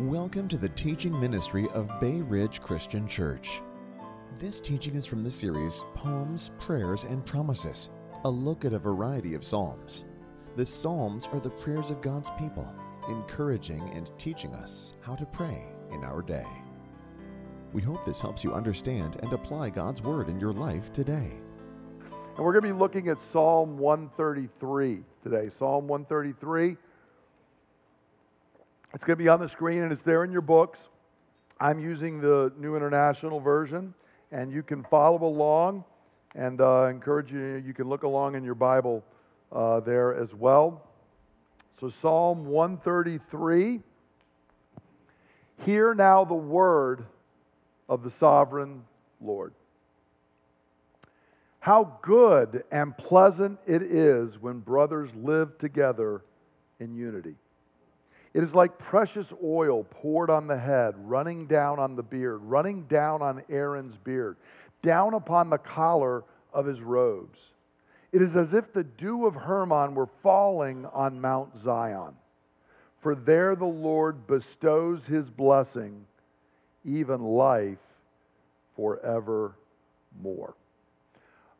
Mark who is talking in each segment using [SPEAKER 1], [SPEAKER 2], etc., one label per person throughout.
[SPEAKER 1] Welcome to the teaching ministry of Bay Ridge Christian Church. This teaching is from the series Poems, Prayers, and Promises, a look at a variety of Psalms. The Psalms are the prayers of God's people, encouraging and teaching us how to pray in our day. We hope this helps you understand and apply God's Word in your life today.
[SPEAKER 2] And we're going to be looking at Psalm 133 today. Psalm 133. It's going to be on the screen and it's there in your books. I'm using the New International Version, and you can follow along. And uh, encourage you, you can look along in your Bible uh, there as well. So, Psalm 133. Hear now the word of the sovereign Lord. How good and pleasant it is when brothers live together in unity. It is like precious oil poured on the head, running down on the beard, running down on Aaron's beard, down upon the collar of his robes. It is as if the dew of Hermon were falling on Mount Zion. For there the Lord bestows his blessing, even life forevermore.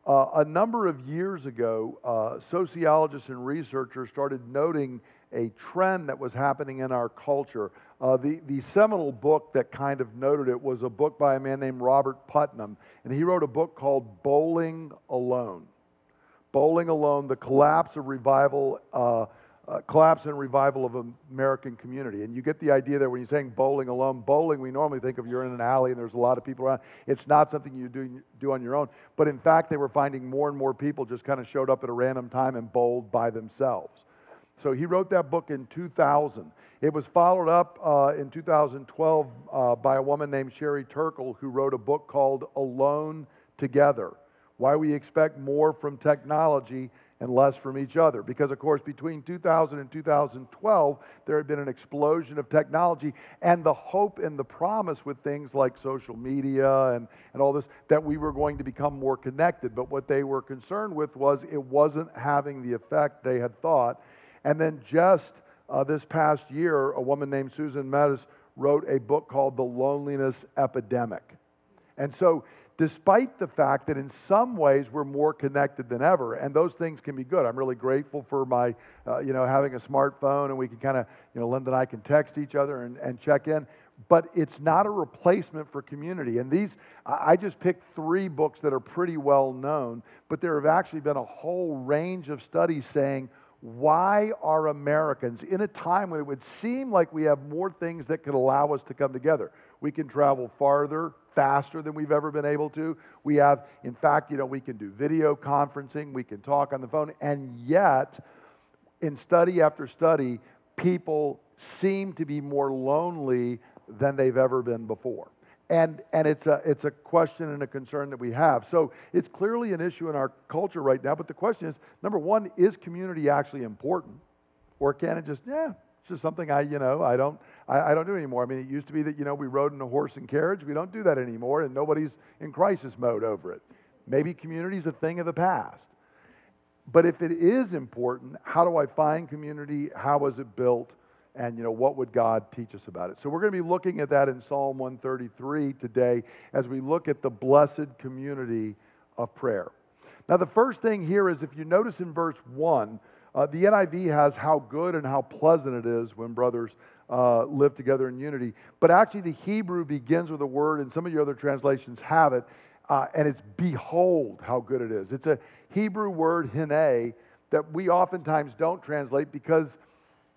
[SPEAKER 2] Uh, a number of years ago, uh, sociologists and researchers started noting a trend that was happening in our culture. Uh, the, the seminal book that kind of noted it was a book by a man named Robert Putnam, and he wrote a book called Bowling Alone. Bowling Alone, the collapse of revival, uh, uh, collapse and revival of American community. And you get the idea there when you're saying bowling alone. Bowling, we normally think of you're in an alley and there's a lot of people around. It's not something you do, do on your own. But in fact, they were finding more and more people just kind of showed up at a random time and bowled by themselves. So he wrote that book in 2000. It was followed up uh, in 2012 uh, by a woman named Sherry Turkle who wrote a book called Alone Together Why We Expect More from Technology and Less from Each Other. Because, of course, between 2000 and 2012, there had been an explosion of technology and the hope and the promise with things like social media and, and all this that we were going to become more connected. But what they were concerned with was it wasn't having the effect they had thought and then just uh, this past year, a woman named Susan Mettes wrote a book called The Loneliness Epidemic. And so, despite the fact that in some ways we're more connected than ever, and those things can be good. I'm really grateful for my, uh, you know, having a smartphone and we can kind of, you know, Linda and I can text each other and, and check in. But it's not a replacement for community. And these, I just picked three books that are pretty well known, but there have actually been a whole range of studies saying why are Americans, in a time when it would seem like we have more things that could allow us to come together? We can travel farther, faster than we've ever been able to. We have, in fact, you know, we can do video conferencing, we can talk on the phone, and yet, in study after study, people seem to be more lonely than they've ever been before. And, and it's, a, it's a question and a concern that we have. So it's clearly an issue in our culture right now. But the question is number one, is community actually important? Or can it just, yeah, it's just something I, you know, I don't, I, I don't do anymore. I mean, it used to be that, you know, we rode in a horse and carriage. We don't do that anymore, and nobody's in crisis mode over it. Maybe community is a thing of the past. But if it is important, how do I find community? How was it built? And you know what would god teach us about it? So we're going to be looking at that in psalm 133 today as we look at the blessed community of prayer. Now the first thing here is if you notice in verse 1 uh, the niv has how good and how pleasant it is when brothers uh, live together in unity. But actually the hebrew begins with a word and some of your other translations have it uh, and it's behold how good it is. It's a hebrew word hinneh that we oftentimes don't translate because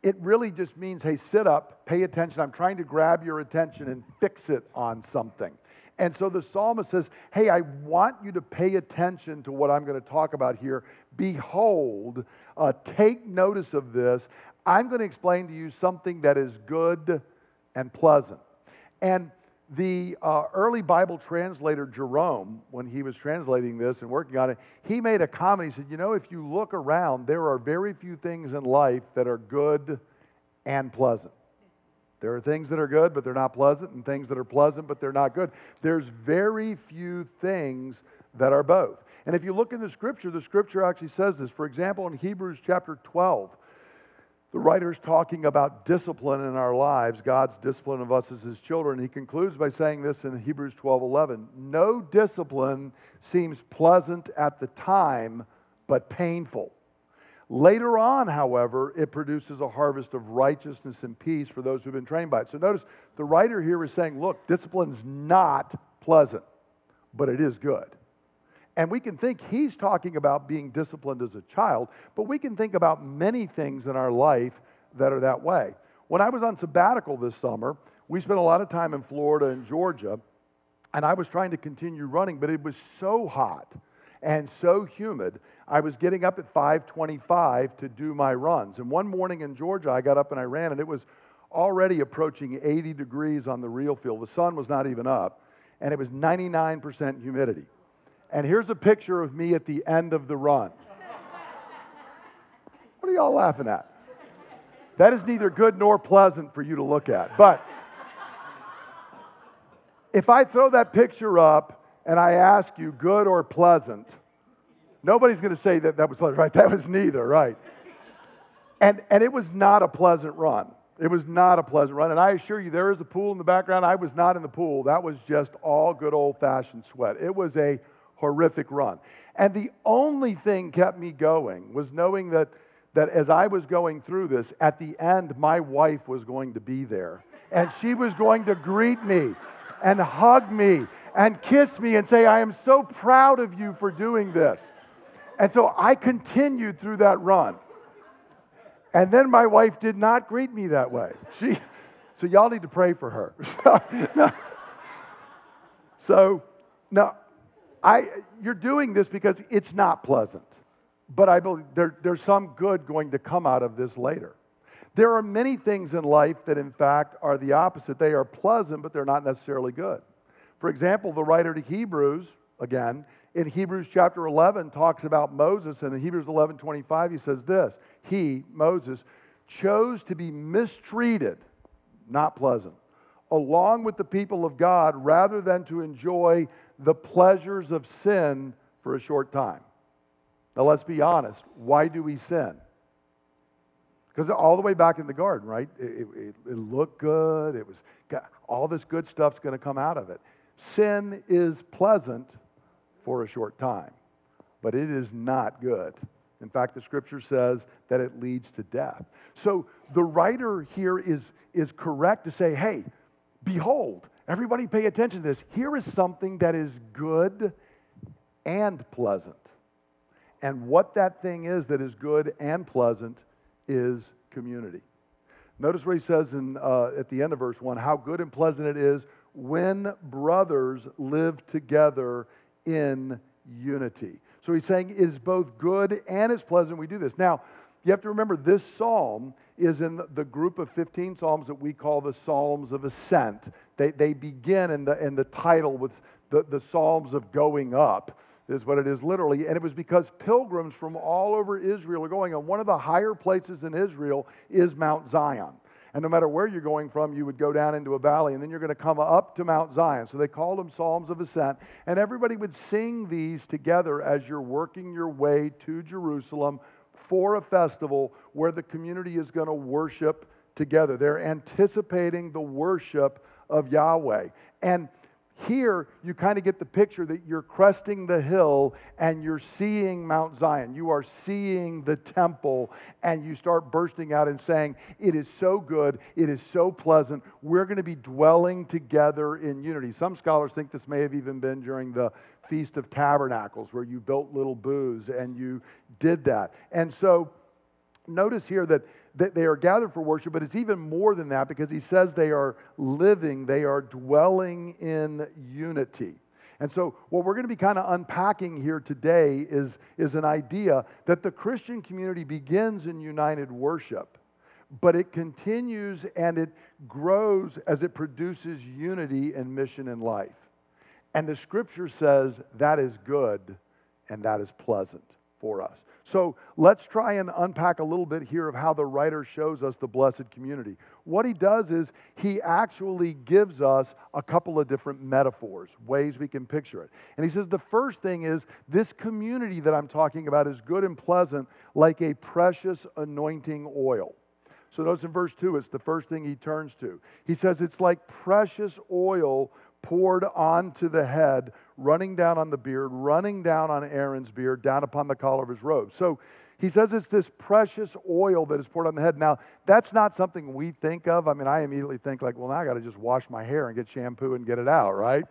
[SPEAKER 2] it really just means, hey, sit up, pay attention. I'm trying to grab your attention and fix it on something. And so the psalmist says, hey, I want you to pay attention to what I'm going to talk about here. Behold, uh, take notice of this. I'm going to explain to you something that is good and pleasant. And the uh, early Bible translator Jerome, when he was translating this and working on it, he made a comment. He said, You know, if you look around, there are very few things in life that are good and pleasant. There are things that are good, but they're not pleasant, and things that are pleasant, but they're not good. There's very few things that are both. And if you look in the scripture, the scripture actually says this. For example, in Hebrews chapter 12, the writer's talking about discipline in our lives, God's discipline of us as his children. He concludes by saying this in Hebrews 12:11, "No discipline seems pleasant at the time, but painful. Later on, however, it produces a harvest of righteousness and peace for those who've been trained by it." So notice the writer here is saying, "Look, discipline's not pleasant, but it is good." And we can think he's talking about being disciplined as a child, but we can think about many things in our life that are that way. When I was on sabbatical this summer, we spent a lot of time in Florida and Georgia, and I was trying to continue running, but it was so hot and so humid. I was getting up at 5:25 to do my runs. And one morning in Georgia, I got up and I ran, and it was already approaching 80 degrees on the RealFeel. The sun was not even up, and it was 99% humidity. And here's a picture of me at the end of the run. What are y'all laughing at? That is neither good nor pleasant for you to look at. But if I throw that picture up and I ask you, good or pleasant, nobody's going to say that that was pleasant, right? That was neither, right? And, and it was not a pleasant run. It was not a pleasant run. And I assure you, there is a pool in the background. I was not in the pool. That was just all good old fashioned sweat. It was a horrific run. And the only thing kept me going was knowing that, that as I was going through this, at the end, my wife was going to be there. And she was going to greet me and hug me and kiss me and say, I am so proud of you for doing this. And so I continued through that run. And then my wife did not greet me that way. She, so y'all need to pray for her. so now I, you're doing this because it's not pleasant. But I believe there, there's some good going to come out of this later. There are many things in life that, in fact, are the opposite. They are pleasant, but they're not necessarily good. For example, the writer to Hebrews, again, in Hebrews chapter 11, talks about Moses, and in Hebrews 11 25, he says this He, Moses, chose to be mistreated, not pleasant, along with the people of God rather than to enjoy the pleasures of sin for a short time. Now, let's be honest. Why do we sin? Because all the way back in the garden, right? It, it, it looked good. It was all this good stuff's going to come out of it. Sin is pleasant for a short time, but it is not good. In fact, the scripture says that it leads to death. So the writer here is, is correct to say, hey, behold, Everybody pay attention to this. Here is something that is good and pleasant. And what that thing is that is good and pleasant is community. Notice what he says in, uh, at the end of verse 1 how good and pleasant it is when brothers live together in unity. So he's saying it is both good and it's pleasant we do this. Now, you have to remember this psalm is in the group of 15 psalms that we call the Psalms of Ascent. They, they begin in the, in the title with the, the Psalms of Going Up, is what it is literally. And it was because pilgrims from all over Israel are going, and one of the higher places in Israel is Mount Zion. And no matter where you're going from, you would go down into a valley, and then you're going to come up to Mount Zion. So they called them Psalms of Ascent. And everybody would sing these together as you're working your way to Jerusalem for a festival where the community is going to worship together. They're anticipating the worship of Yahweh. And here you kind of get the picture that you're cresting the hill and you're seeing Mount Zion. You are seeing the temple and you start bursting out and saying, It is so good. It is so pleasant. We're going to be dwelling together in unity. Some scholars think this may have even been during the Feast of Tabernacles, where you built little booths and you did that. And so notice here that, that they are gathered for worship, but it's even more than that because he says they are living, they are dwelling in unity. And so, what we're going to be kind of unpacking here today is, is an idea that the Christian community begins in united worship, but it continues and it grows as it produces unity and mission and life. And the scripture says that is good and that is pleasant for us. So let's try and unpack a little bit here of how the writer shows us the blessed community. What he does is he actually gives us a couple of different metaphors, ways we can picture it. And he says the first thing is this community that I'm talking about is good and pleasant like a precious anointing oil. So notice in verse 2, it's the first thing he turns to. He says, It's like precious oil poured onto the head, running down on the beard, running down on Aaron's beard, down upon the collar of his robe. So he says it's this precious oil that is poured on the head. Now, that's not something we think of. I mean, I immediately think, like, well, now I got to just wash my hair and get shampoo and get it out, right?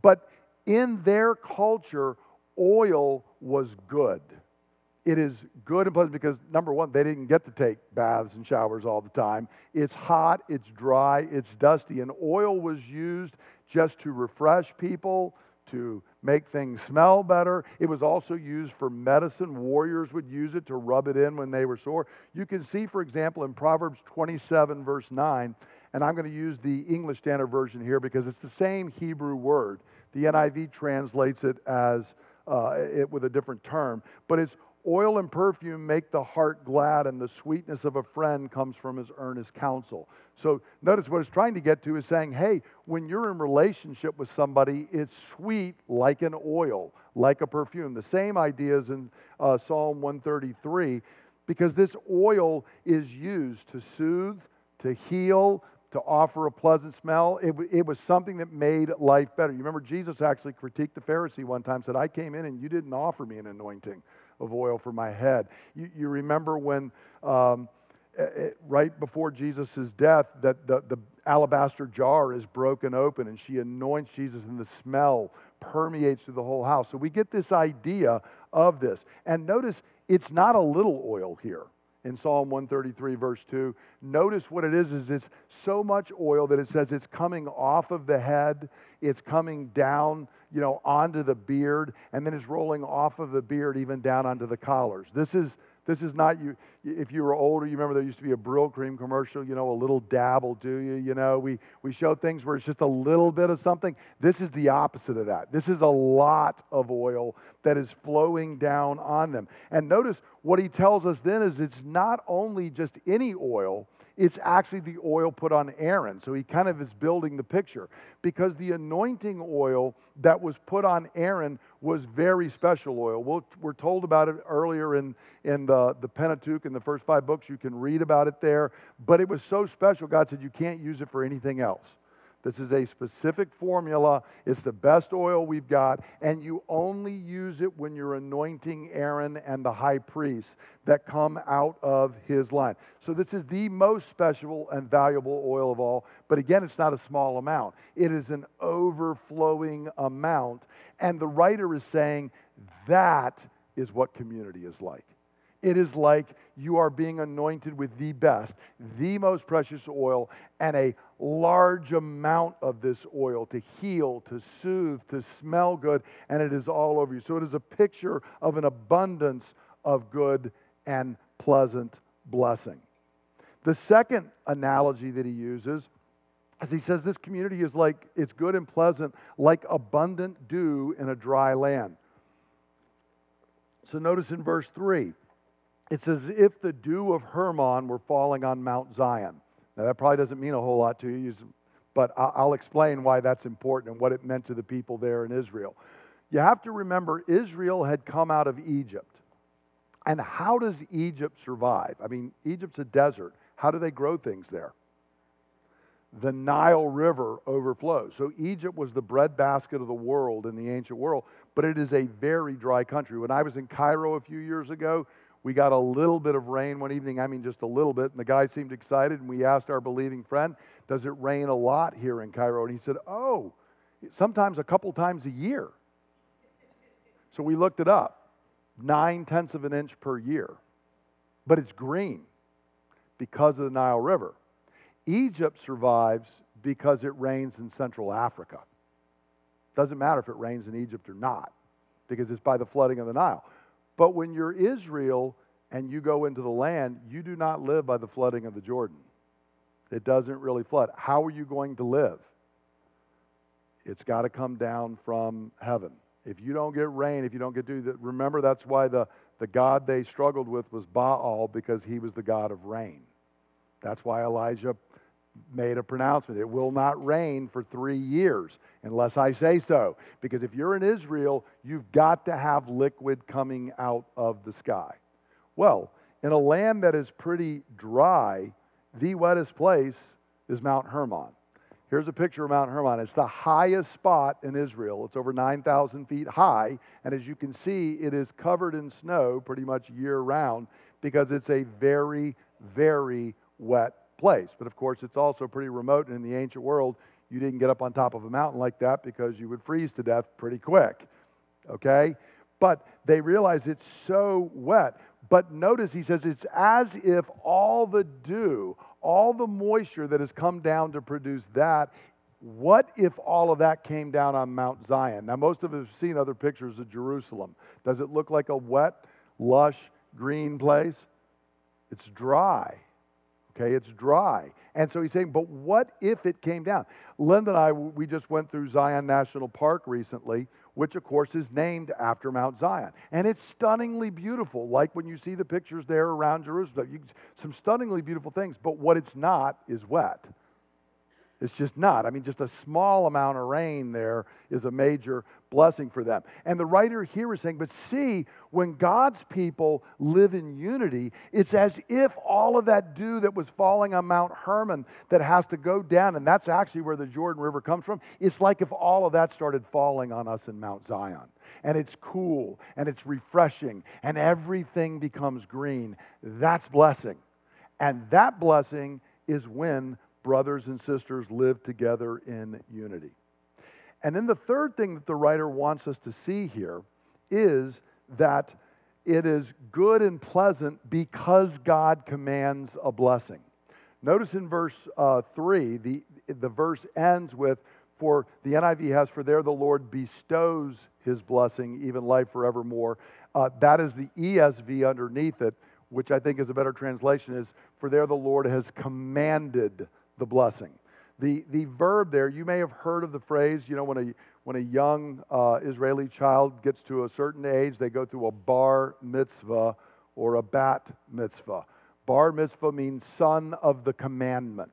[SPEAKER 2] But in their culture, oil was good. It is good and pleasant because, number one, they didn't get to take baths and showers all the time. It's hot, it's dry, it's dusty, and oil was used just to refresh people, to make things smell better. It was also used for medicine. Warriors would use it to rub it in when they were sore. You can see, for example, in Proverbs 27, verse 9, and I'm going to use the English Standard Version here because it's the same Hebrew word. The NIV translates it as uh, it with a different term, but it's oil and perfume make the heart glad, and the sweetness of a friend comes from his earnest counsel. So notice what it's trying to get to is saying, hey, when you're in relationship with somebody, it's sweet like an oil, like a perfume. The same idea is in uh, Psalm 133, because this oil is used to soothe, to heal, to offer a pleasant smell. It, it was something that made life better. You remember Jesus actually critiqued the Pharisee one time, said, I came in and you didn't offer me an anointing of oil for my head. You, you remember when um, it, right before Jesus' death that the, the alabaster jar is broken open and she anoints Jesus and the smell permeates through the whole house. So we get this idea of this. And notice it's not a little oil here in Psalm 133, verse 2. Notice what it is, is it's so much oil that it says it's coming off of the head, it's coming down, you know, onto the beard, and then it's rolling off of the beard even down onto the collars. This is this is not you. If you were older, you remember there used to be a Brylcreem commercial, you know, a little dab will do you. You know, we, we show things where it's just a little bit of something. This is the opposite of that. This is a lot of oil that is flowing down on them. And notice what he tells us then is it's not only just any oil, it's actually the oil put on Aaron. So he kind of is building the picture because the anointing oil that was put on Aaron was very special oil. we we are told about it earlier in, in the, the Pentateuch, in the first five books. You can read about it there. But it was so special, God said you can't use it for anything else. This is a specific formula. It's the best oil we've got, and you only use it when you're anointing Aaron and the high priest that come out of his line. So, this is the most special and valuable oil of all. But again, it's not a small amount, it is an overflowing amount. And the writer is saying that is what community is like. It is like you are being anointed with the best, the most precious oil, and a large amount of this oil to heal, to soothe, to smell good, and it is all over you. So it is a picture of an abundance of good and pleasant blessing. The second analogy that he uses as he says this community is like it's good and pleasant like abundant dew in a dry land. So notice in verse 3 it's as if the dew of Hermon were falling on Mount Zion. Now, that probably doesn't mean a whole lot to you, but I'll explain why that's important and what it meant to the people there in Israel. You have to remember, Israel had come out of Egypt. And how does Egypt survive? I mean, Egypt's a desert. How do they grow things there? The Nile River overflows. So Egypt was the breadbasket of the world in the ancient world, but it is a very dry country. When I was in Cairo a few years ago, we got a little bit of rain one evening, I mean just a little bit, and the guy seemed excited, and we asked our believing friend, Does it rain a lot here in Cairo? And he said, Oh, sometimes a couple times a year. So we looked it up nine tenths of an inch per year. But it's green because of the Nile River. Egypt survives because it rains in Central Africa. Doesn't matter if it rains in Egypt or not, because it's by the flooding of the Nile. But when you're Israel and you go into the land, you do not live by the flooding of the Jordan. It doesn't really flood. How are you going to live? It's got to come down from heaven. If you don't get rain, if you don't get dew, remember that's why the, the God they struggled with was Baal because he was the God of rain. That's why Elijah made a pronouncement. It will not rain for three years unless I say so. Because if you're in Israel, you've got to have liquid coming out of the sky. Well, in a land that is pretty dry, the wettest place is Mount Hermon. Here's a picture of Mount Hermon. It's the highest spot in Israel. It's over 9,000 feet high. And as you can see, it is covered in snow pretty much year round because it's a very, very wet place. But of course, it's also pretty remote. And in the ancient world, you didn't get up on top of a mountain like that because you would freeze to death pretty quick. Okay? But they realize it's so wet. But notice he says it's as if all the dew, all the moisture that has come down to produce that, what if all of that came down on Mount Zion? Now, most of us have seen other pictures of Jerusalem. Does it look like a wet, lush, green place? It's dry. Okay, it's dry. And so he's saying, but what if it came down? Linda and I, we just went through Zion National Park recently, which of course is named after Mount Zion. And it's stunningly beautiful, like when you see the pictures there around Jerusalem. You, some stunningly beautiful things, but what it's not is wet. It's just not. I mean, just a small amount of rain there is a major blessing for them. And the writer here is saying, but see, when God's people live in unity, it's as if all of that dew that was falling on Mount Hermon that has to go down, and that's actually where the Jordan River comes from, it's like if all of that started falling on us in Mount Zion. And it's cool and it's refreshing and everything becomes green. That's blessing. And that blessing is when brothers and sisters live together in unity. And then the third thing that the writer wants us to see here is that it is good and pleasant because God commands a blessing. Notice in verse uh, 3, the, the verse ends with, For the NIV has, For there the Lord bestows his blessing, even life forevermore. Uh, that is the ESV underneath it, which I think is a better translation, is, For there the Lord has commanded the blessing. The, the verb there, you may have heard of the phrase, you know, when a, when a young uh, Israeli child gets to a certain age, they go through a bar mitzvah or a bat mitzvah. Bar mitzvah means son of the commandment.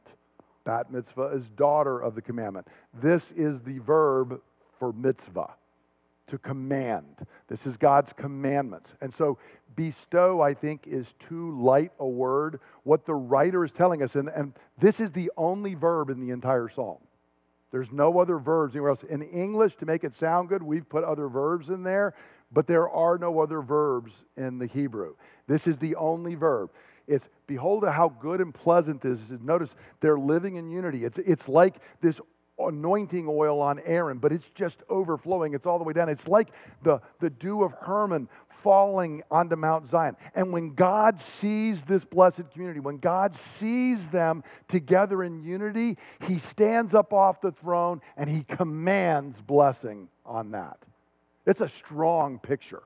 [SPEAKER 2] Bat mitzvah is daughter of the commandment. This is the verb for mitzvah to command. This is God's commandments. And so, bestow, I think, is too light a word. What the writer is telling us, and, and this is the only verb in the entire psalm. There's no other verbs anywhere else. In English, to make it sound good, we've put other verbs in there, but there are no other verbs in the Hebrew. This is the only verb. It's behold how good and pleasant this is. Notice they're living in unity. It's, it's like this anointing oil on Aaron, but it's just overflowing. It's all the way down. It's like the, the dew of Hermon falling onto Mount Zion. And when God sees this blessed community, when God sees them together in unity, he stands up off the throne and he commands blessing on that. It's a strong picture.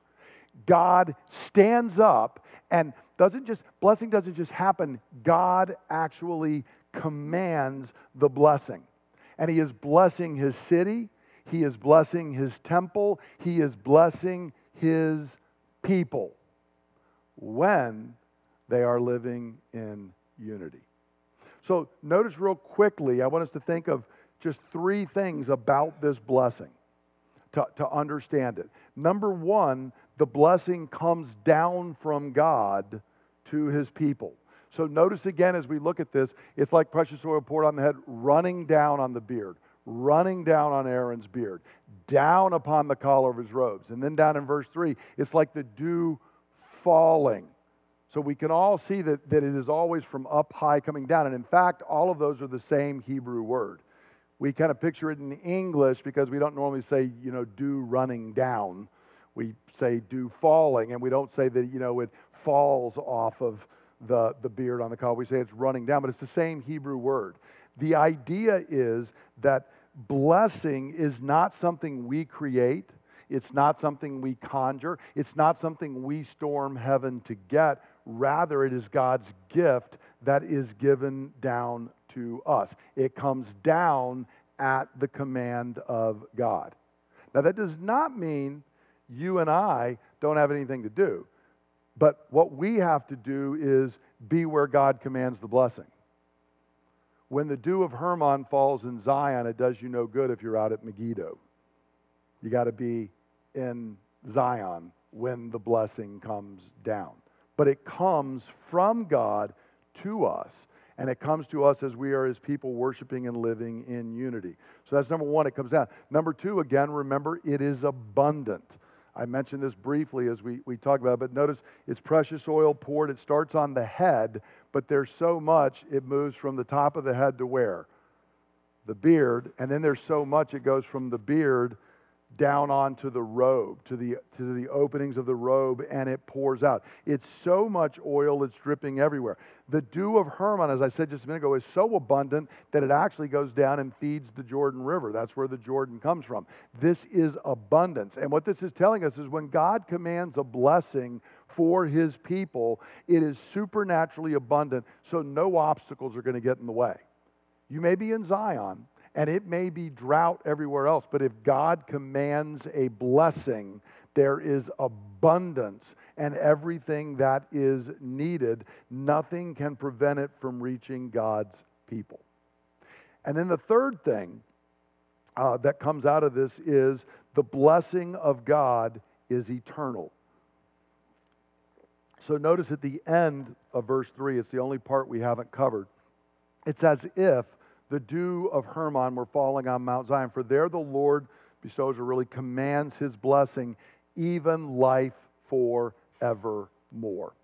[SPEAKER 2] God stands up and doesn't just blessing doesn't just happen. God actually commands the blessing and he is blessing his city, he is blessing his temple, he is blessing his people when they are living in unity. So, notice real quickly, I want us to think of just three things about this blessing to, to understand it. Number one, the blessing comes down from God to his people. So notice again as we look at this, it's like precious oil poured on the head, running down on the beard, running down on Aaron's beard, down upon the collar of his robes. And then down in verse 3, it's like the dew falling. So we can all see that, that it is always from up high coming down. And in fact, all of those are the same Hebrew word. We kind of picture it in English because we don't normally say, you know, dew running down. We say dew falling, and we don't say that, you know, it falls off of the, the beard on the collar. We say it's running down, but it's the same Hebrew word. The idea is that blessing is not something we create, it's not something we conjure, it's not something we storm heaven to get. Rather, it is God's gift that is given down to us. It comes down at the command of God. Now, that does not mean you and I don't have anything to do. But what we have to do is be where God commands the blessing. When the dew of Hermon falls in Zion, it does you no good if you're out at Megiddo. You got to be in Zion when the blessing comes down. But it comes from God to us. And it comes to us as we are His people worshiping and living in unity. So that's number one, it comes down. Number two, again, remember, it is abundant. I mentioned this briefly as we, we talked about it, but notice it's precious oil poured. It starts on the head, but there's so much it moves from the top of the head to where? The beard. And then there's so much it goes from the beard down onto the robe, to the, to the openings of the robe, and it pours out. It's so much oil, it's dripping everywhere. The dew of Hermon, as I said just a minute ago, is so abundant that it actually goes down and feeds the Jordan River. That's where the Jordan comes from. This is abundance. And what this is telling us is when God commands a blessing for his people, it is supernaturally abundant, so no obstacles are going to get in the way. You may be in Zion, and it may be drought everywhere else, but if God commands a blessing, there is abundance and everything that is needed. Nothing can prevent it from reaching God's people. And then the third thing uh, that comes out of this is the blessing of God is eternal. So notice at the end of verse 3, it's the only part we haven't covered. It's as if the dew of Hermon were falling on Mount Zion. For there the Lord bestows or really commands his blessing, even life forevermore.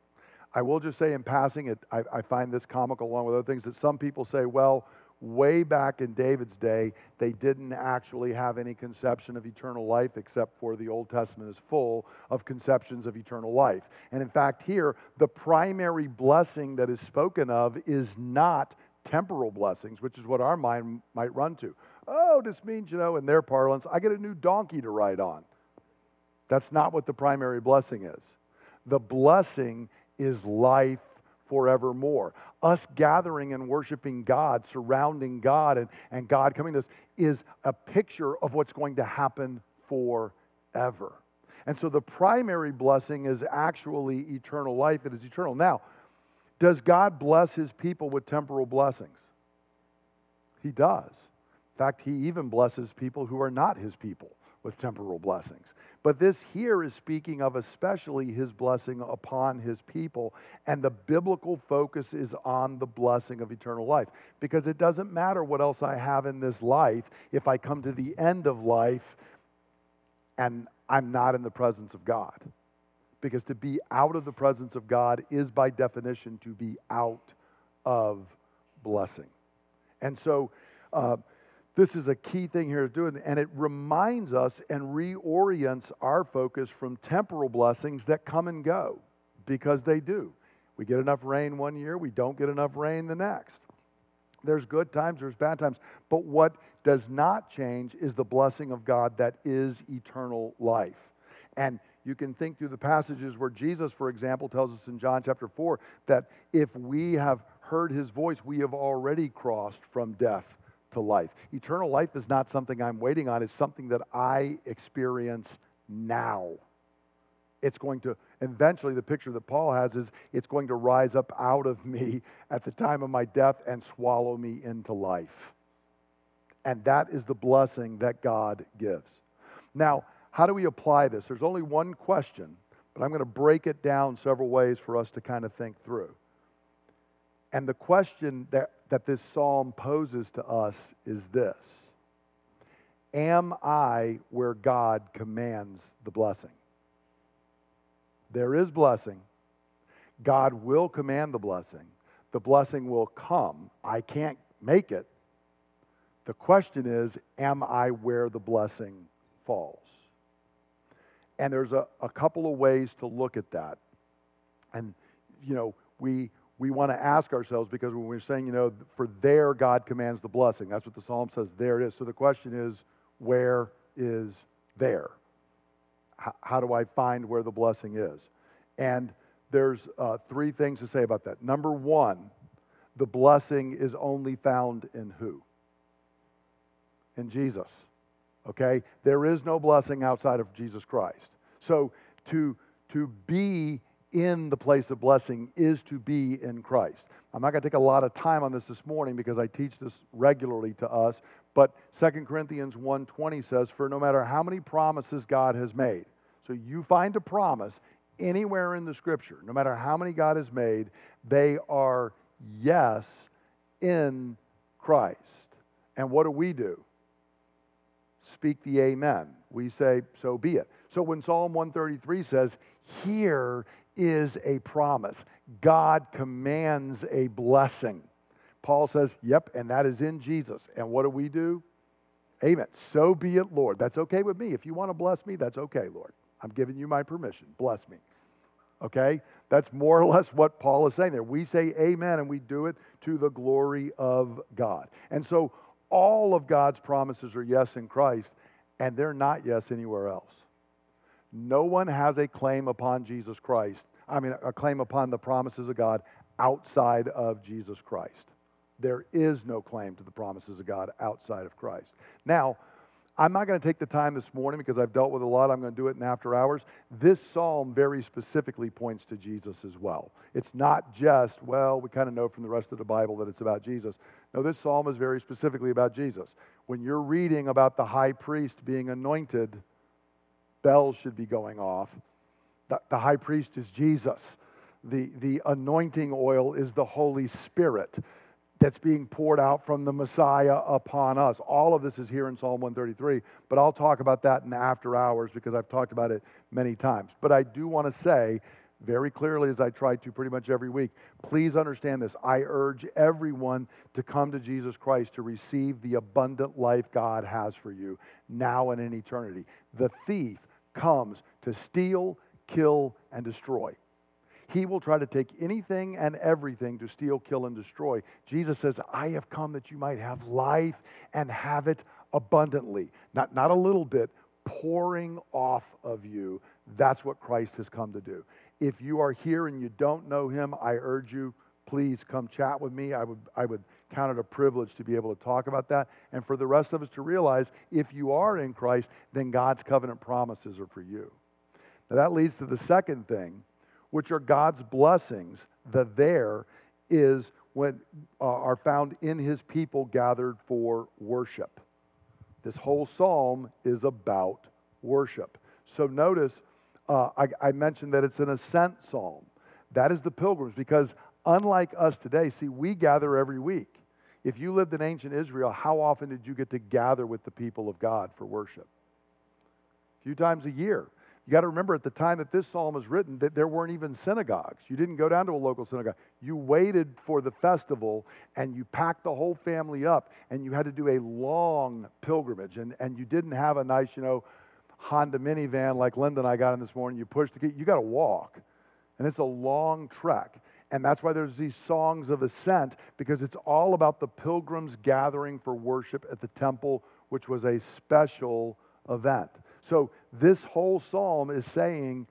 [SPEAKER 2] I will just say in passing, it, I, I find this comical along with other things that some people say, well, way back in David's day, they didn't actually have any conception of eternal life except for the Old Testament is full of conceptions of eternal life. And in fact, here, the primary blessing that is spoken of is not temporal blessings, which is what our mind might run to. Oh, this means, you know, in their parlance, I get a new donkey to ride on. That's not what the primary blessing is. The blessing is life forevermore. Us gathering and worshiping God, surrounding God, and, and God coming to us is a picture of what's going to happen forever. And so the primary blessing is actually eternal life. It is eternal. Now, does God bless his people with temporal blessings? He does. In fact, he even blesses people who are not his people with temporal blessings. But this here is speaking of especially his blessing upon his people. And the biblical focus is on the blessing of eternal life. Because it doesn't matter what else I have in this life if I come to the end of life and I'm not in the presence of God because to be out of the presence of God is by definition to be out of blessing. And so, uh, this is a key thing here to do, and it reminds us and reorients our focus from temporal blessings that come and go because they do. We get enough rain one year, we don't get enough rain the next. There's good times, there's bad times, but what does not change is the blessing of God that is eternal life. And you can think through the passages where Jesus, for example, tells us in John chapter 4 that if we have heard his voice, we have already crossed from death to life. Eternal life is not something I'm waiting on, it's something that I experience now. It's going to, eventually, the picture that Paul has is it's going to rise up out of me at the time of my death and swallow me into life. And that is the blessing that God gives. Now, how do we apply this? There's only one question, but I'm going to break it down several ways for us to kind of think through. And the question that, that this psalm poses to us is this Am I where God commands the blessing? There is blessing. God will command the blessing. The blessing will come. I can't make it. The question is Am I where the blessing falls? And there's a, a couple of ways to look at that. And, you know, we, we want to ask ourselves because when we're saying, you know, for there God commands the blessing, that's what the psalm says, there it is. So the question is, where is there? How, do I find where the blessing is? And there's uh, three things to say about that. Number one, the blessing is only found in who? In Jesus. Okay? There is no blessing outside of Jesus Christ. So to, to be in the place of blessing is to be in Christ. I'm not going to take a lot of time on this this morning because I teach this regularly to us, but 2 Corinthians 1:20 says for no matter how many promises God has made. So you find a promise anywhere in the scripture, no matter how many God has made, they are yes in Christ. And what do we do? Speak the amen. We say, so be it. So when Psalm 133 says, here is a promise, God commands a blessing. Paul says, yep, and that is in Jesus. And what do we do? Amen. So be it, Lord. That's okay with me. If you want to bless me, that's okay, Lord. I'm giving you my permission. Bless me. Okay? That's more or less what Paul is saying there. We say amen and we do it to the glory of God. And so all of God's promises are yes in Christ, and they're not yes anywhere else. No one has a claim upon Jesus Christ, I mean, a claim upon the promises of God outside of Jesus Christ. There is no claim to the promises of God outside of Christ. Now, I'm not going to take the time this morning because I've dealt with a lot. I'm going to do it in after hours. This psalm very specifically points to Jesus as well. It's not just, well, we kind of know from the rest of the Bible that it's about Jesus. No, this psalm is very specifically about Jesus. When you're reading about the high priest being anointed, bells should be going off. The, the high priest is Jesus. The, the anointing oil is the Holy Spirit that's being poured out from the Messiah upon us. All of this is here in Psalm 133, but I'll talk about that in after hours because I've talked about it many times. But I do want to say very clearly, as I try to pretty much every week, please understand this. I urge everyone to come to Jesus Christ to receive the abundant life God has for you now and in eternity. The thief comes to steal, kill, and destroy. He will try to take anything and everything to steal, kill, and destroy. Jesus says, I have come that you might have life and have it abundantly. Not, not a little bit, pouring off of you. That's what Christ has come to do. If you are here and you don't know him, I urge you, please come chat with me. I would, I would count it a privilege to be able to talk about that. And for the rest of us to realize if you are in Christ, then God's covenant promises are for you. Now, that leads to the second thing which are God's blessings. The there is when uh, are found in his people gathered for worship. This whole psalm is about worship. So notice uh, I, I mentioned that it's an ascent psalm. That is the pilgrims because unlike us today, see, we gather every week. If you lived in ancient Israel, how often did you get to gather with the people of God for worship? A few times a year. You got to remember at the time that this psalm was written that there weren't even synagogues. You didn't go down to a local synagogue. You waited for the festival and you packed the whole family up and you had to do a long pilgrimage. And, and you didn't have a nice, you know, Honda minivan like Linda and I got in this morning. You pushed the key, you got to walk. And it's a long trek. And that's why there's these songs of ascent because it's all about the pilgrims gathering for worship at the temple, which was a special event. So this whole psalm is saying,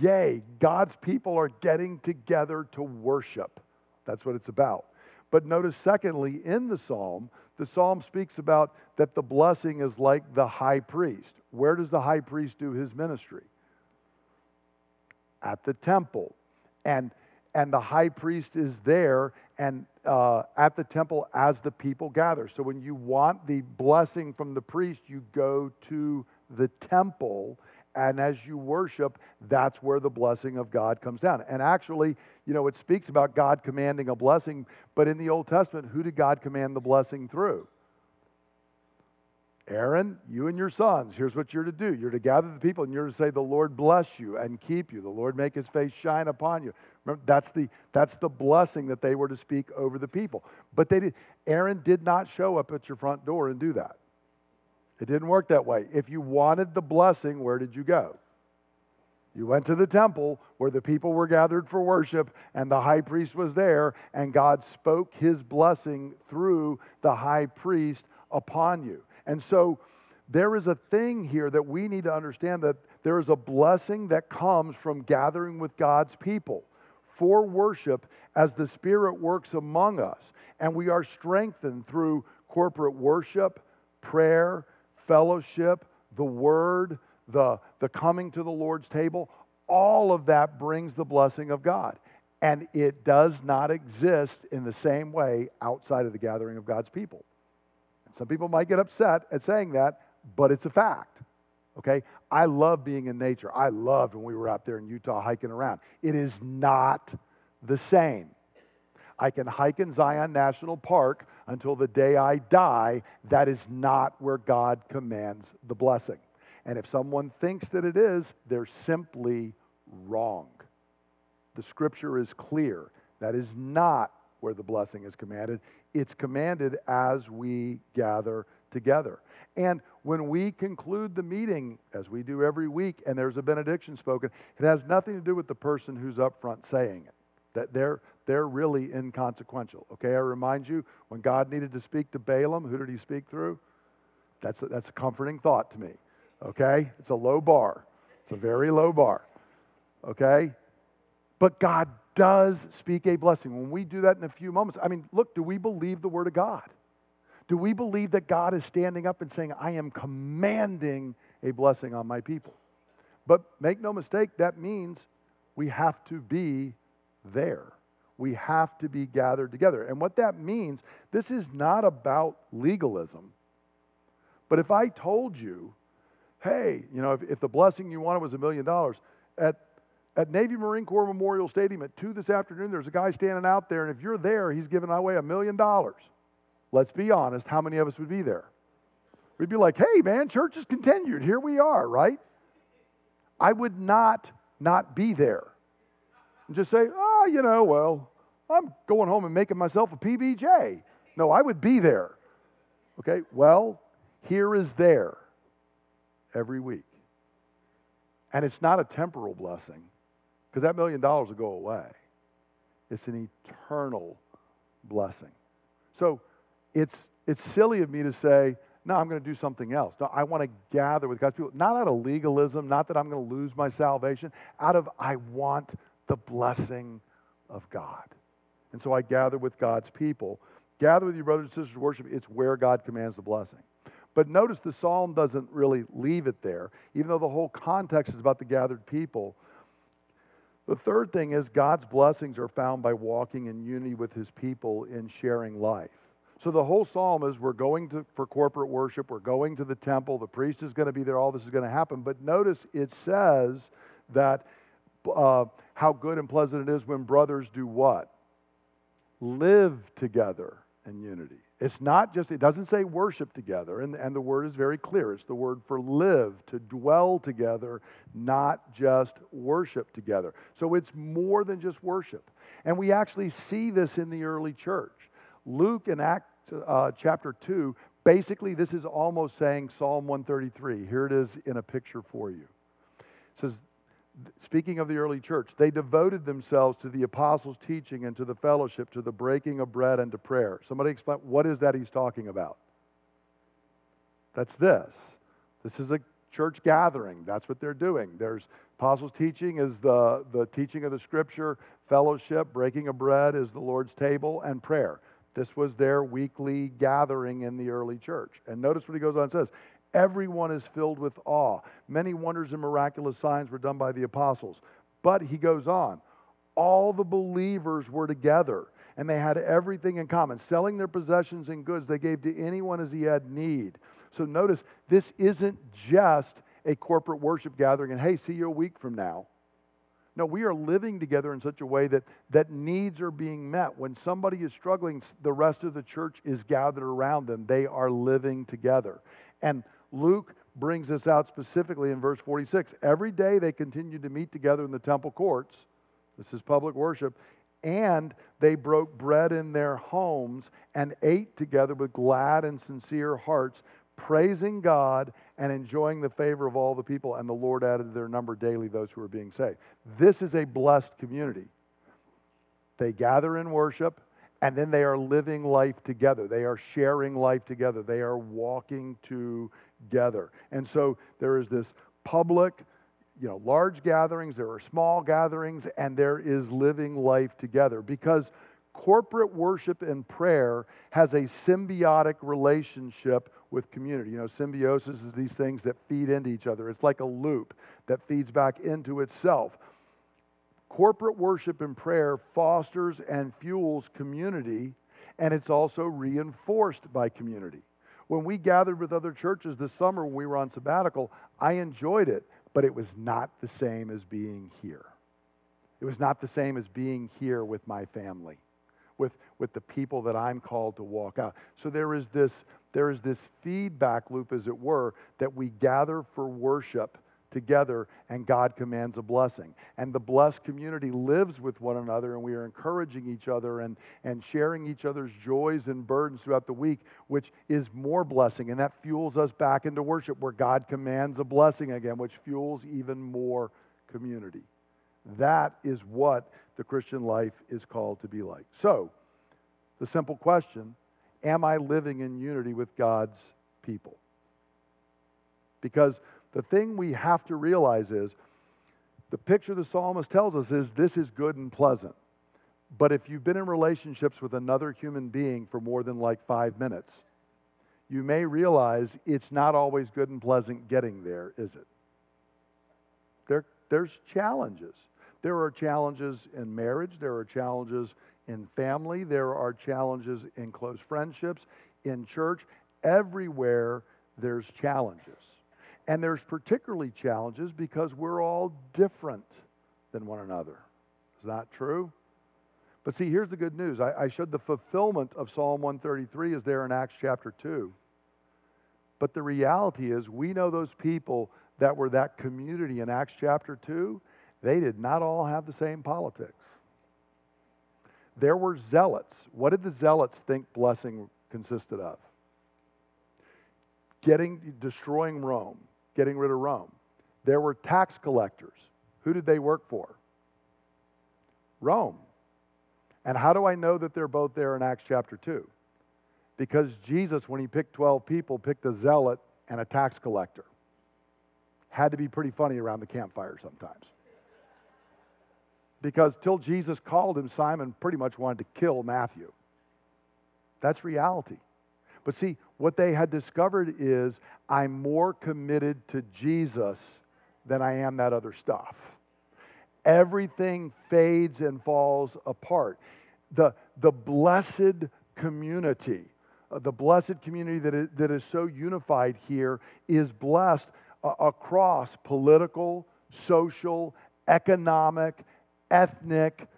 [SPEAKER 2] Yay, God's people are getting together to worship. That's what it's about. But notice, secondly, in the psalm, the psalm speaks about that the blessing is like the high priest. Where does the high priest do his ministry? At the temple. And, and the high priest is there and uh, at the temple as the people gather. So when you want the blessing from the priest, you go to the temple. And as you worship, that's where the blessing of God comes down. And actually, you know, it speaks about God commanding a blessing, but in the Old Testament, who did God command the blessing through? Aaron, you and your sons, here's what you're to do. You're to gather the people and you're to say, The Lord bless you and keep you. The Lord make his face shine upon you. Remember, that's the, that's the blessing that they were to speak over the people. But they did, Aaron did not show up at your front door and do that. It didn't work that way. If you wanted the blessing, where did you go? You went to the temple where the people were gathered for worship, and the high priest was there, and God spoke his blessing through the high priest upon you. And so there is a thing here that we need to understand that there is a blessing that comes from gathering with God's people for worship as the Spirit works among us. And we are strengthened through corporate worship, prayer, fellowship, the word, the, the coming to the Lord's table, all of that brings the blessing of God. And it does not exist in the same way outside of the gathering of God's people. And some people might get upset at saying that, but it's a fact. Okay? I love being in nature. I loved when we were out there in Utah hiking around. It is not the same. I can hike in Zion National Park until the day I die. That is not where God commands the blessing. And if someone thinks that it is, they're simply wrong. The scripture is clear. That is not where the blessing is commanded. It's commanded as we gather together. And when we conclude the meeting, as we do every week, and there's a benediction spoken, it has nothing to do with the person who's up front saying it. That they're, they're really inconsequential. Okay, I remind you, when God needed to speak to Balaam, who did he speak through? That's a, that's a comforting thought to me. Okay? It's a low bar. It's a very low bar. Okay? But God does speak a blessing. When we do that in a few moments, I mean, look, do we believe the Word of God? Do we believe that God is standing up and saying, I am commanding a blessing on my people? But make no mistake, that means we have to be there. We have to be gathered together. And what that means, this is not about legalism. But if I told you, hey, you know, if, if the blessing you wanted was a million dollars, at at Navy Marine Corps Memorial Stadium at 2 this afternoon, there's a guy standing out there, and if you're there, he's giving away a million dollars. Let's be honest, how many of us would be there? We'd be like, hey, man, church is continued. Here we are, right? I would not not be there and just say, oh, you know, well, I'm going home and making myself a PBJ. No, I would be there. Okay, well, here is there every week. And it's not a temporal blessing because that million dollars will go away. It's an eternal blessing. So it's, it's silly of me to say, no, I'm going to do something else. No, I want to gather with God's people, not out of legalism, not that I'm going to lose my salvation, out of I want the blessing of God. And so I gather with God's people. Gather with your brothers and sisters to worship. It's where God commands the blessing. But notice the psalm doesn't really leave it there, even though the whole context is about the gathered people. The third thing is God's blessings are found by walking in unity with his people in sharing life. So the whole psalm is we're going to, for corporate worship, we're going to the temple, the priest is going to be there, all this is going to happen. But notice it says that uh, how good and pleasant it is when brothers do what? Live together in unity. It's not just, it doesn't say worship together, and, and the word is very clear. It's the word for live, to dwell together, not just worship together. So it's more than just worship. And we actually see this in the early church. Luke in Act uh, chapter 2, basically, this is almost saying Psalm 133. Here it is in a picture for you. It says, speaking of the early church, they devoted themselves to the apostles' teaching and to the fellowship, to the breaking of bread and to prayer. Somebody explain, what is that he's talking about? That's this. This is a church gathering. That's what they're doing. There's apostles' teaching is the, the teaching of the scripture, fellowship, breaking of bread is the Lord's table, and prayer. This was their weekly gathering in the early church. And notice what he goes on and says Everyone is filled with awe. Many wonders and miraculous signs were done by the apostles. But he goes on, all the believers were together and they had everything in common. Selling their possessions and goods, they gave to anyone as he had need. So notice, this isn't just a corporate worship gathering and hey, see you a week from now. No, we are living together in such a way that, that needs are being met. When somebody is struggling, the rest of the church is gathered around them. They are living together. And Luke brings this out specifically in verse 46. Every day they continued to meet together in the temple courts. This is public worship. And they broke bread in their homes and ate together with glad and sincere hearts, praising God and enjoying the favor of all the people. And the Lord added to their number daily those who were being saved. This is a blessed community. They gather in worship, and then they are living life together. They are sharing life together. They are walking together. And so there is this public, you know, large gatherings, there are small gatherings, and there is living life together because corporate worship and prayer has a symbiotic relationship with community. You know, symbiosis is these things that feed into each other. It's like a loop that feeds back into itself. Corporate worship and prayer fosters and fuels community, and it's also reinforced by community. When we gathered with other churches this summer when we were on sabbatical, I enjoyed it, but it was not the same as being here. It was not the same as being here with my family. with, with the people that I'm called to walk out. So there is this there is this feedback loop, as it were, that we gather for worship together and God commands a blessing. And the blessed community lives with one another and we are encouraging each other and, and sharing each other's joys and burdens throughout the week, which is more blessing. And that fuels us back into worship where God commands a blessing again, which fuels even more community. That is what the Christian life is called to be like. So, the simple question Am I living in unity with God's people? Because the thing we have to realize is the picture the psalmist tells us is this is good and pleasant. But if you've been in relationships with another human being for more than like five minutes, you may realize it's not always good and pleasant getting there, is it? There, there's challenges. There are challenges in marriage, there are challenges in family, there are challenges in close friendships, in church. Everywhere there's challenges. And there's particularly challenges because we're all different than one another. Is that true? But see, here's the good news. I, I showed the fulfillment of Psalm 133 is there in Acts chapter 2. But the reality is, we know those people that were that community in Acts chapter 2, they did not all have the same politics. There were zealots. What did the zealots think blessing consisted of? Getting, destroying Rome getting rid of Rome. There were tax collectors. Who did they work for? Rome. And how do I know that they're both there in Acts chapter 2? Because Jesus, when he picked 12 people, picked a zealot and a tax collector. Had to be pretty funny around the campfire sometimes. Because till Jesus called him, Simon pretty much wanted to kill Matthew. That's reality. But see, what they had discovered is I'm more committed to Jesus than I am that other stuff. Everything fades and falls apart. The, the blessed community, uh, the blessed community that is, that is so unified here, is blessed uh, across political, social, economic, ethnic,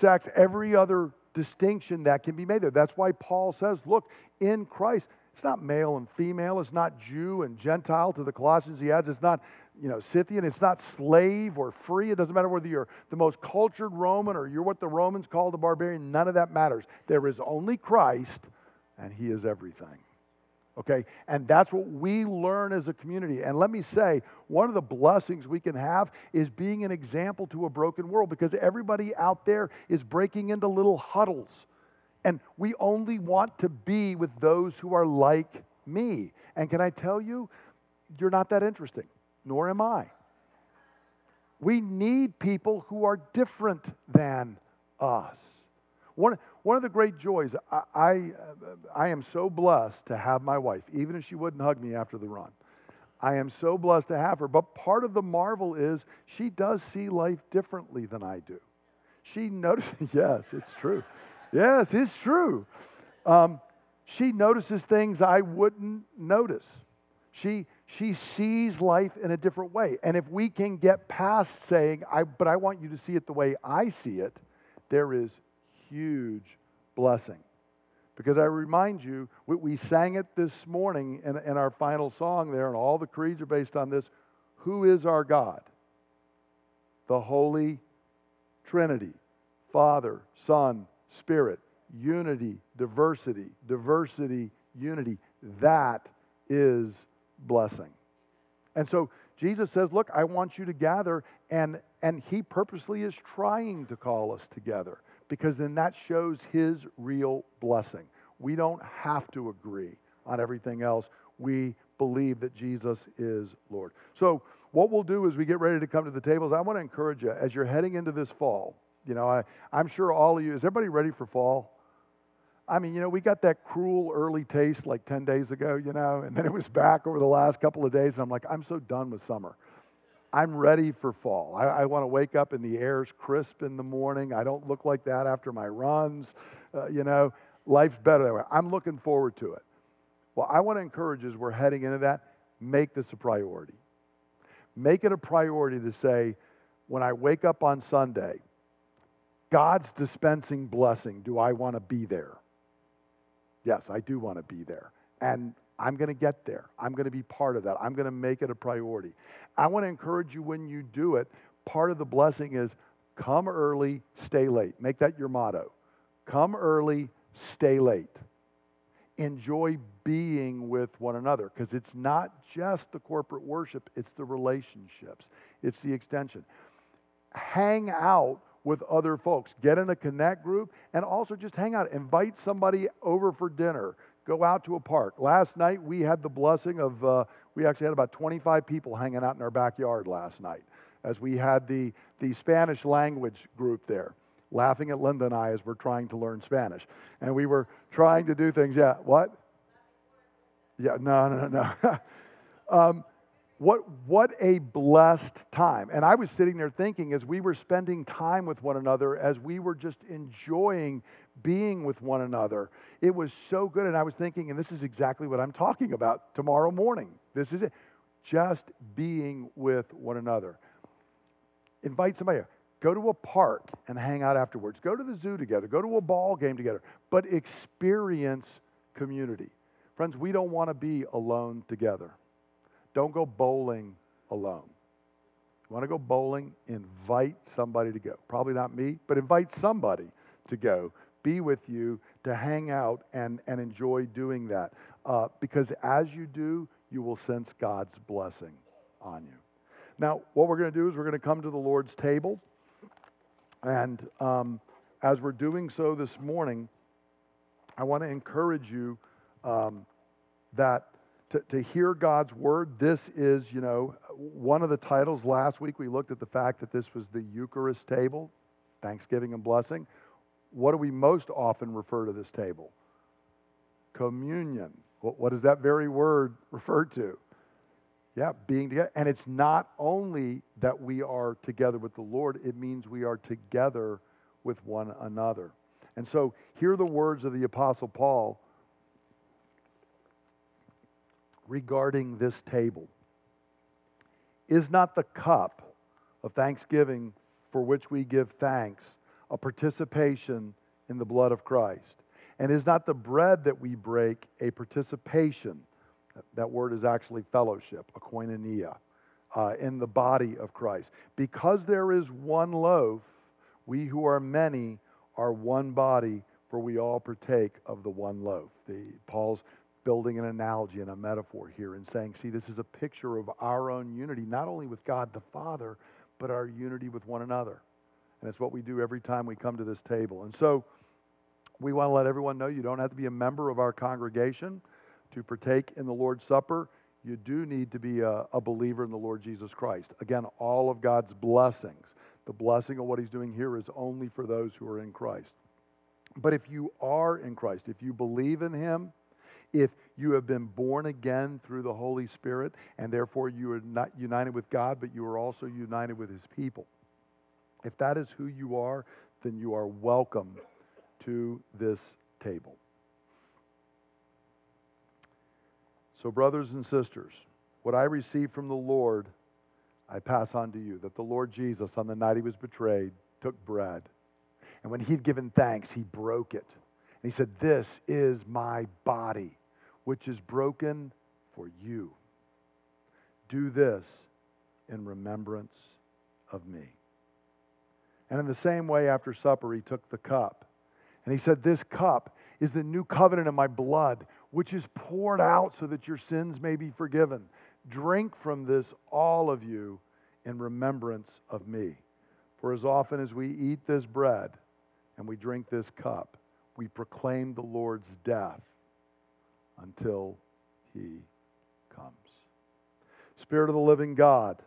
[SPEAKER 2] sex, every other distinction that can be made there. That's why Paul says, look, in Christ, it's not male and female. It's not Jew and Gentile to the Colossians he adds. It's not, you know, Scythian. It's not slave or free. It doesn't matter whether you're the most cultured Roman or you're what the Romans called a barbarian. None of that matters. There is only Christ, and he is everything. Okay? And that's what we learn as a community. And let me say, one of the blessings we can have is being an example to a broken world because everybody out there is breaking into little huddles and we only want to be with those who are like me. And can I tell you, you're not that interesting, nor am I. We need people who are different than us. One, one of the great joys, I, I, I am so blessed to have my wife, even if she wouldn't hug me after the run. I am so blessed to have her. But part of the marvel is she does see life differently than I do. She notices, yes, it's true. Yes, it's true. Um, she notices things I wouldn't notice. She, she sees life in a different way. And if we can get past saying, I, but I want you to see it the way I see it, there is huge blessing. Because I remind you, we, we sang it this morning in, in our final song there, and all the creeds are based on this. Who is our God? The Holy Trinity Father, Son, Spirit, unity, diversity, diversity, unity. That is blessing. And so Jesus says, Look, I want you to gather, and, and He purposely is trying to call us together because then that shows His real blessing. We don't have to agree on everything else. We believe that Jesus is Lord. So, what we'll do as we get ready to come to the tables. I want to encourage you as you're heading into this fall. You know, I, I'm sure all of you, is everybody ready for fall? I mean, you know, we got that cruel early taste like 10 days ago, you know, and then it was back over the last couple of days, and I'm like, I'm so done with summer. I'm ready for fall. I, I want to wake up and the air's crisp in the morning. I don't look like that after my runs. Uh, you know, life's better that way. I'm looking forward to it. Well, I want to encourage as we're heading into that, make this a priority. Make it a priority to say, when I wake up on Sunday, God's dispensing blessing. Do I want to be there? Yes, I do want to be there. And I'm going to get there. I'm going to be part of that. I'm going to make it a priority. I want to encourage you when you do it, part of the blessing is come early, stay late. Make that your motto. Come early, stay late. Enjoy being with one another because it's not just the corporate worship, it's the relationships, it's the extension. Hang out with other folks. Get in a connect group and also just hang out. Invite somebody over for dinner go out to a park. Last night we had the blessing of, uh, we actually had about 25 people hanging out in our backyard last night as we had the, the Spanish language group there, laughing at Linda and I as we're trying to learn Spanish. And we were trying to do things, yeah, what? Yeah, no, no, no. um, what, what a blessed time. And I was sitting there thinking as we were spending time with one another, as we were just enjoying being with one another, it was so good. And I was thinking, and this is exactly what I'm talking about tomorrow morning. This is it. Just being with one another. Invite somebody. Go to a park and hang out afterwards. Go to the zoo together. Go to a ball game together. But experience community. Friends, we don't want to be alone together. Don't go bowling alone. You want to go bowling? Invite somebody to go. Probably not me, but invite somebody to go. Be with you to hang out and, and enjoy doing that. Uh, because as you do, you will sense God's blessing on you. Now, what we're going to do is we're going to come to the Lord's table. And um, as we're doing so this morning, I want to encourage you um, that to, to hear God's word. This is, you know, one of the titles last week we looked at the fact that this was the Eucharist table, Thanksgiving and blessing. What do we most often refer to this table? Communion. What, what does that very word refer to? Yeah, being together. And it's not only that we are together with the Lord, it means we are together with one another. And so, hear the words of the Apostle Paul regarding this table. Is not the cup of thanksgiving for which we give thanks a participation in the blood of Christ? And is not the bread that we break a participation? That word is actually fellowship, a koinonia, uh, in the body of Christ. Because there is one loaf, we who are many are one body, for we all partake of the one loaf. The, Paul's building an analogy and a metaphor here and saying, see, this is a picture of our own unity, not only with God the Father, but our unity with one another. And it's what we do every time we come to this table. And so we want to let everyone know you don't have to be a member of our congregation to partake in the Lord's Supper. You do need to be a, a believer in the Lord Jesus Christ. Again, all of God's blessings, the blessing of what He's doing here is only for those who are in Christ. But if you are in Christ, if you believe in Him, if you have been born again through the Holy Spirit, and therefore you are not united with God, but you are also united with His people. If that is who you are, then you are welcome to this table. So, brothers and sisters, what I received from the Lord, I pass on to you. That the Lord Jesus, on the night he was betrayed, took bread. And when he'd given thanks, he broke it. And he said, This is my body which is broken for you. Do this in remembrance of me. And in the same way, after supper, he took the cup. And he said, This cup is the new covenant in my blood, which is poured out so that your sins may be forgiven. Drink from this, all of you, in remembrance of me. For as often as we eat this bread and we drink this cup, we proclaim the Lord's death until he comes. Spirit of the living God,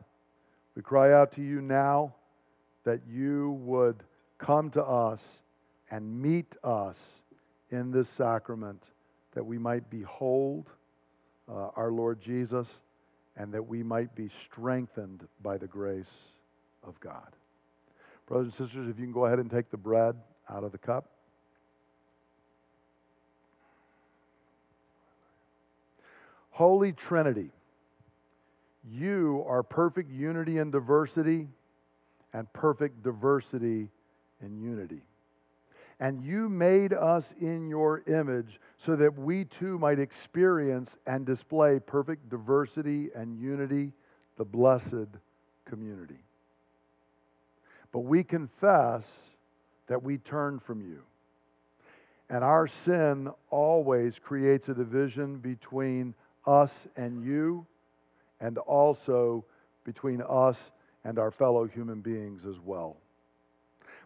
[SPEAKER 2] we cry out to you now that you would come to us and meet us in this sacrament, that we might behold uh, our Lord Jesus and that we might be strengthened by the grace of God. Brothers and sisters, if you can go ahead and take the bread out of the cup. Holy Trinity, you are perfect unity and diversity, and perfect diversity in unity. And you made us in your image so that we too might experience and display perfect diversity and unity, the blessed community. But we confess that we turn from you. And our sin always creates a division between us and you, and also between us and our fellow human beings as well.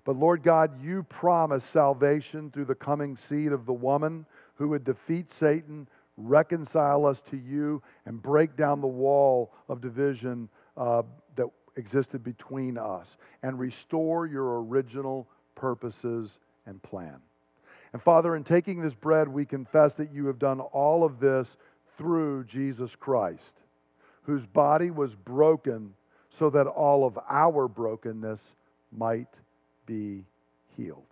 [SPEAKER 2] But Lord God, you promised salvation through the coming seed of the woman who would defeat Satan, reconcile us to you, and break down the wall of division uh, that existed between us, and restore your original purposes and plan. And Father, in taking this bread, we confess that you have done all of this through Jesus Christ, whose body was broken so that all of our brokenness might be healed.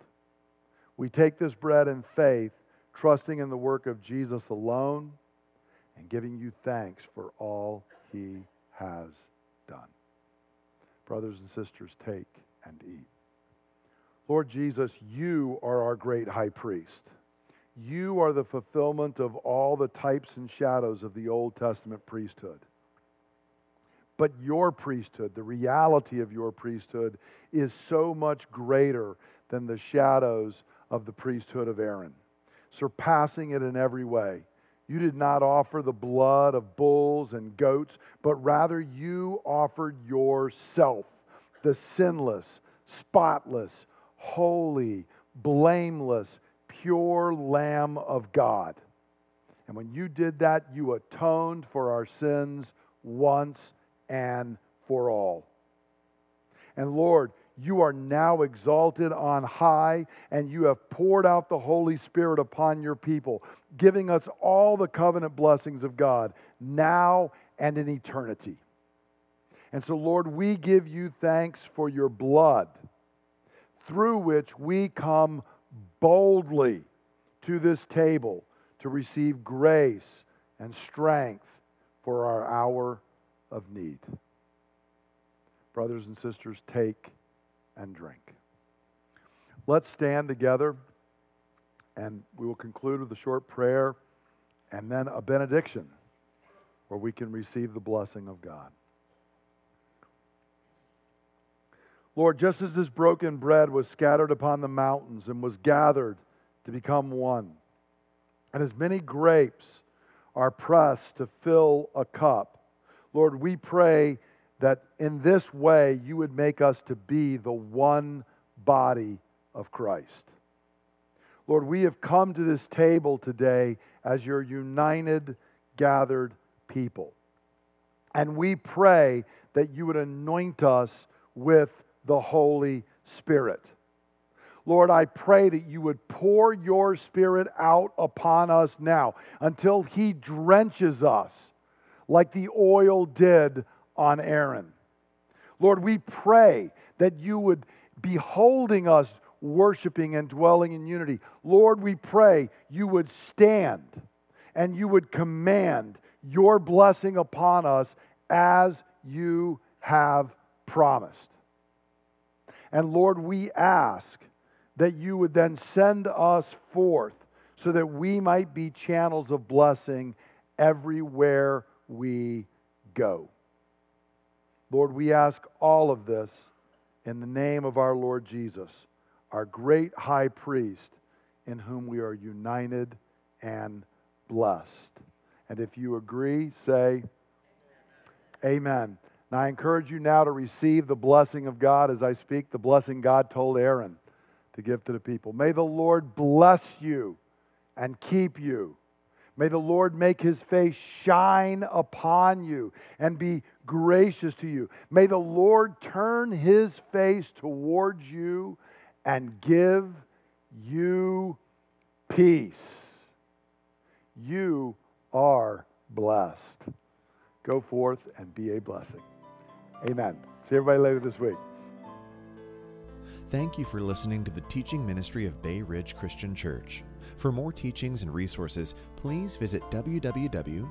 [SPEAKER 2] We take this bread in faith, trusting in the work of Jesus alone and giving you thanks for all he has done. Brothers and sisters, take and eat. Lord Jesus, you are our great high priest. You are the fulfillment of all the types and shadows of the Old Testament priesthood. But your priesthood, the reality of your priesthood, is so much greater than the shadows of the priesthood of Aaron, surpassing it in every way. You did not offer the blood of bulls and goats, but rather you offered yourself, the sinless, spotless, holy, blameless, pure Lamb of God. And when you did that, you atoned for our sins once and for all. And Lord, you are now exalted on high, and you have poured out the Holy Spirit upon your people, giving us all the covenant blessings of God now and in eternity. And so, Lord, we give you thanks for your blood, through which we come boldly to this table to receive grace and strength for our hour of need. Brothers and sisters, take and drink. Let's stand together and we will conclude with a short prayer and then a benediction where we can receive the blessing of God. Lord, just as this broken bread was scattered upon the mountains and was gathered to become one, and as many grapes are pressed to fill a cup, Lord, we pray that in this way you would make us to be the one body of Christ. Lord, we have come to this table today as your united, gathered people. And we pray that you would anoint us with the Holy Spirit. Lord, I pray that you would pour your Spirit out upon us now until He drenches us like the oil did on Aaron. Lord, we pray that you would be holding us worshiping and dwelling in unity. Lord, we pray you would stand and you would command your blessing upon us as you have promised. And Lord, we ask that you would then send us forth so that we might be channels of blessing everywhere we go. Lord, we ask all of this in the name of our Lord Jesus, our great high priest, in whom we are united and blessed. And if you agree, say, Amen. Now I encourage you now to receive the blessing of God as I speak, the blessing God told Aaron to give to the people. May the Lord bless you and keep you. May the Lord make his face shine upon you and be gracious to you. May the Lord turn his face towards you and give you peace. You are blessed. Go forth and be a blessing. Amen. See everybody later this week.
[SPEAKER 1] Thank you for listening to the teaching ministry of Bay Ridge Christian Church. For more teachings and resources, please visit www.brcc.church.